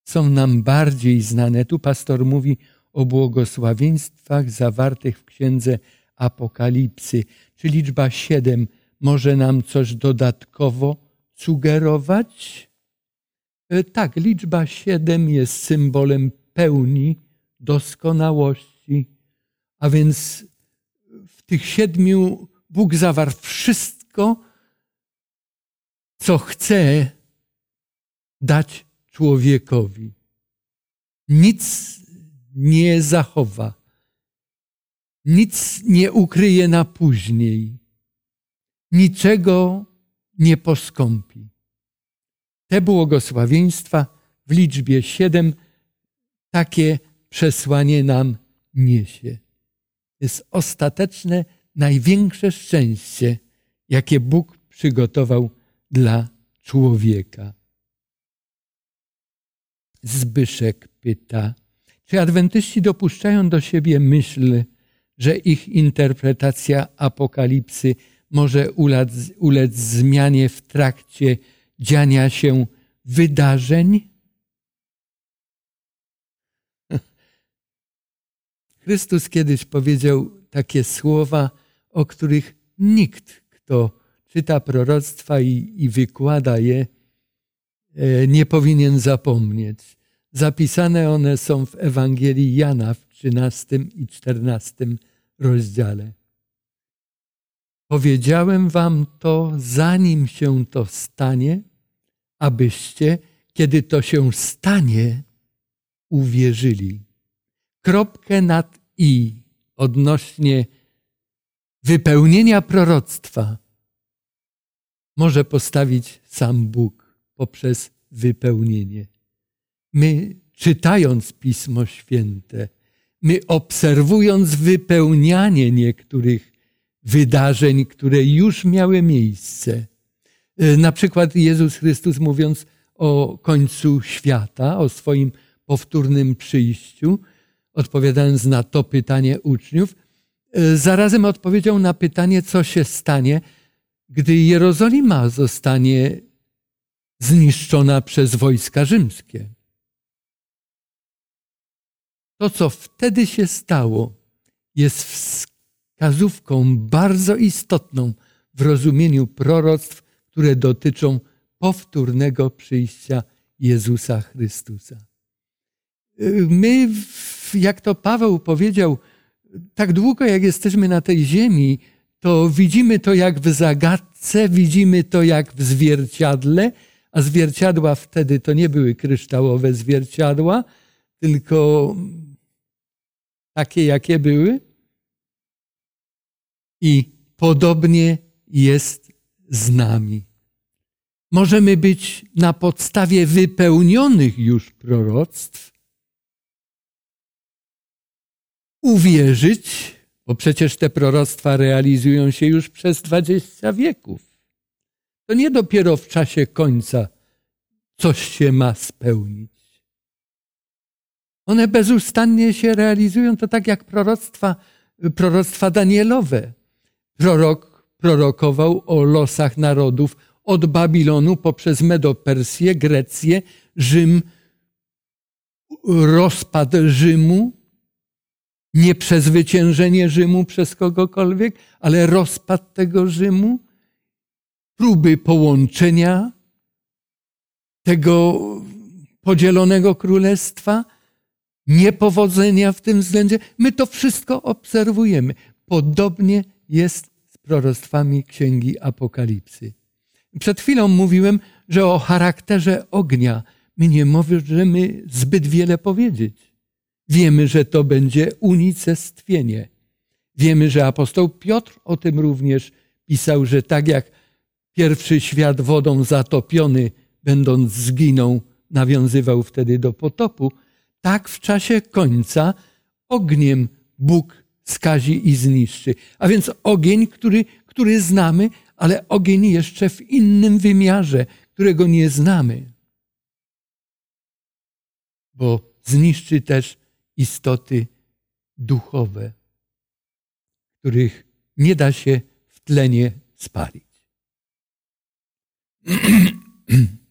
są nam bardziej znane. Tu pastor mówi o błogosławieństwach zawartych w księdze Apokalipsy. Czy liczba siedem może nam coś dodatkowo sugerować? E, Tak, liczba siedem jest symbolem pełni, doskonałości, a więc w tych siedmiu Bóg zawarł wszystko, co chce dać człowiekowi. Nic nie zachowa, nic nie ukryje na później, niczego nie poskąpi. Te błogosławieństwa w liczbie siedem takie przesłanie nam niesie. Jest ostateczne, największe szczęście, jakie Bóg przygotował dla człowieka. Zbyszek pyta, czy adwentyści dopuszczają do siebie myśl, że ich interpretacja apokalipsy może ulec, ulec zmianie w trakcie dziania się wydarzeń? Chrystus kiedyś powiedział takie słowa, o których nikt, kto czyta proroctwa i, i wykłada je, e, nie powinien zapomnieć. Zapisane one są w Ewangelii Jana w 13 i 14 rozdziale. Powiedziałem wam to, zanim się to stanie, abyście, kiedy to się stanie, uwierzyli. Kropkę nad i odnośnie wypełnienia proroctwa może postawić sam Bóg poprzez wypełnienie. My, czytając Pismo Święte, my obserwując wypełnianie niektórych wydarzeń, które już miały miejsce, e, na przykład Jezus Chrystus mówiąc o końcu świata, o swoim powtórnym przyjściu, odpowiadając na to pytanie uczniów, e, zarazem odpowiedział na pytanie, co się stanie, gdy Jerozolima zostanie zniszczona przez wojska rzymskie. To, co wtedy się stało, jest wskazówką bardzo istotną w rozumieniu proroctw, które dotyczą powtórnego przyjścia Jezusa Chrystusa. My, jak to Paweł powiedział, tak długo jak jesteśmy na tej ziemi, to widzimy to jak w zagadce, widzimy to jak w zwierciadle, a zwierciadła wtedy to nie były kryształowe zwierciadła, tylko takie, jakie były. I podobnie jest z nami. Możemy być na podstawie wypełnionych już proroctw, uwierzyć, bo przecież te proroctwa realizują się już przez dwadzieścia wieków. To nie dopiero w czasie końca coś się ma spełnić. One bezustannie się realizują, to tak jak proroctwa, proroctwa Danielowe. Prorok prorokował o losach narodów od Babilonu poprzez Medopersję, Grecję, Rzym, rozpad Rzymu, nie przezwyciężenie Rzymu przez kogokolwiek, ale rozpad tego Rzymu, próby połączenia tego podzielonego królestwa, niepowodzenia w tym względzie. My to wszystko obserwujemy. Podobnie jest z proroctwami Księgi Apokalipsy. Przed chwilą mówiłem, że o charakterze ognia my nie możemy zbyt wiele powiedzieć. Wiemy, że to będzie unicestwienie. Wiemy, że apostoł Piotr o tym również pisał, że tak jak pierwszy świat wodą zatopiony, będąc zginął, nawiązywał wtedy do potopu, tak w czasie końca ogniem Bóg skazi i zniszczy. A więc ogień, który, który znamy, ale ogień jeszcze w innym wymiarze, którego nie znamy. Bo zniszczy też istoty duchowe, których nie da się w tlenie spalić.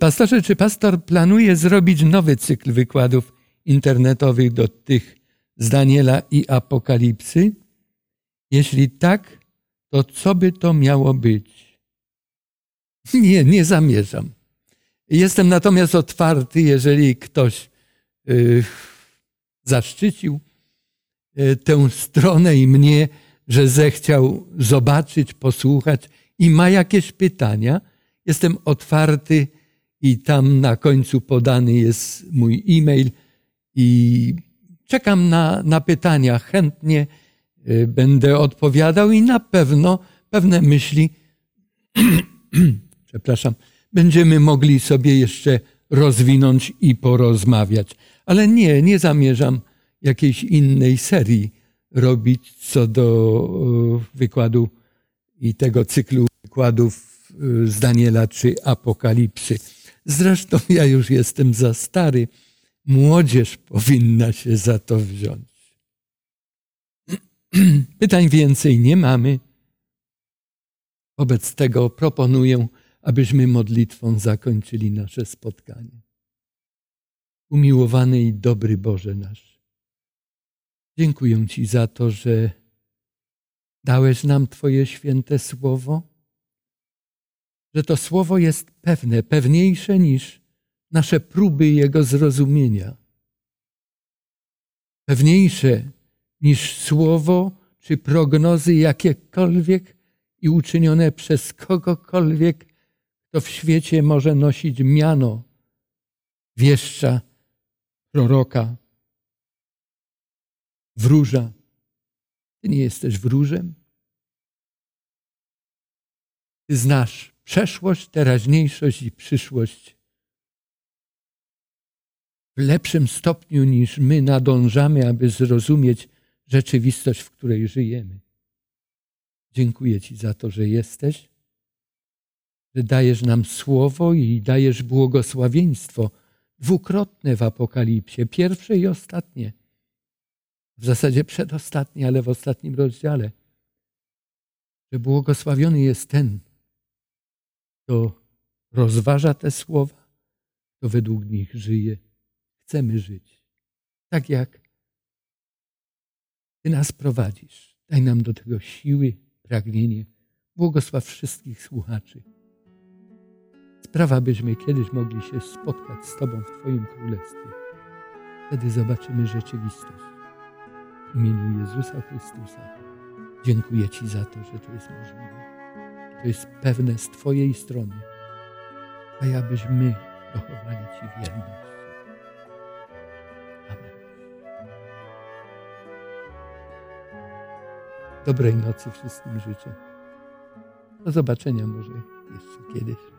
Pastorze, czy pastor planuje zrobić nowy cykl wykładów internetowych do tych z Daniela i Apokalipsy? Jeśli tak, to co by to miało być? Nie, nie zamierzam. Jestem natomiast otwarty, jeżeli ktoś y, zaszczycił y, tę stronę i mnie, że zechciał zobaczyć, posłuchać i ma jakieś pytania. Jestem otwarty i tam na końcu podany jest mój e-mail i czekam na, na pytania. Chętnie y, będę odpowiadał i na pewno pewne myśli, przepraszam, będziemy mogli sobie jeszcze rozwinąć i porozmawiać. Ale nie, nie zamierzam jakiejś innej serii robić co do wykładu i tego cyklu wykładów z Daniela czy Apokalipsy. Zresztą ja już jestem za stary. Młodzież powinna się za to wziąć. Pytań więcej nie mamy. Wobec tego proponuję, abyśmy modlitwą zakończyli nasze spotkanie. Umiłowany i dobry Boże nasz, dziękuję Ci za to, że dałeś nam Twoje święte słowo, że to słowo jest pewne, pewniejsze niż nasze próby jego zrozumienia. Pewniejsze niż słowo czy prognozy jakiekolwiek i uczynione przez kogokolwiek, kto w świecie może nosić miano wieszcza, proroka, wróża. Ty nie jesteś wróżem. Ty znasz przeszłość, teraźniejszość i przyszłość w lepszym stopniu niż my nadążamy, aby zrozumieć rzeczywistość, w której żyjemy. Dziękuję Ci za to, że jesteś, dajesz nam słowo i dajesz błogosławieństwo dwukrotne w Apokalipsie, pierwsze i ostatnie. W zasadzie przedostatnie, ale w ostatnim rozdziale. Że błogosławiony jest ten, kto rozważa te słowa, kto według nich żyje. Chcemy żyć. Tak jak Ty nas prowadzisz. Daj nam do tego siły, pragnienie. Błogosław wszystkich słuchaczy. Sprawa, byśmy kiedyś mogli się spotkać z Tobą w Twoim Królestwie. Wtedy zobaczymy rzeczywistość. W imieniu Jezusa Chrystusa dziękuję Ci za to, że to jest możliwe. To jest pewne z Twojej strony. A ja byśmy dochowali Ci wierność. Amen. Dobrej nocy wszystkim życzę. Do zobaczenia może jeszcze kiedyś.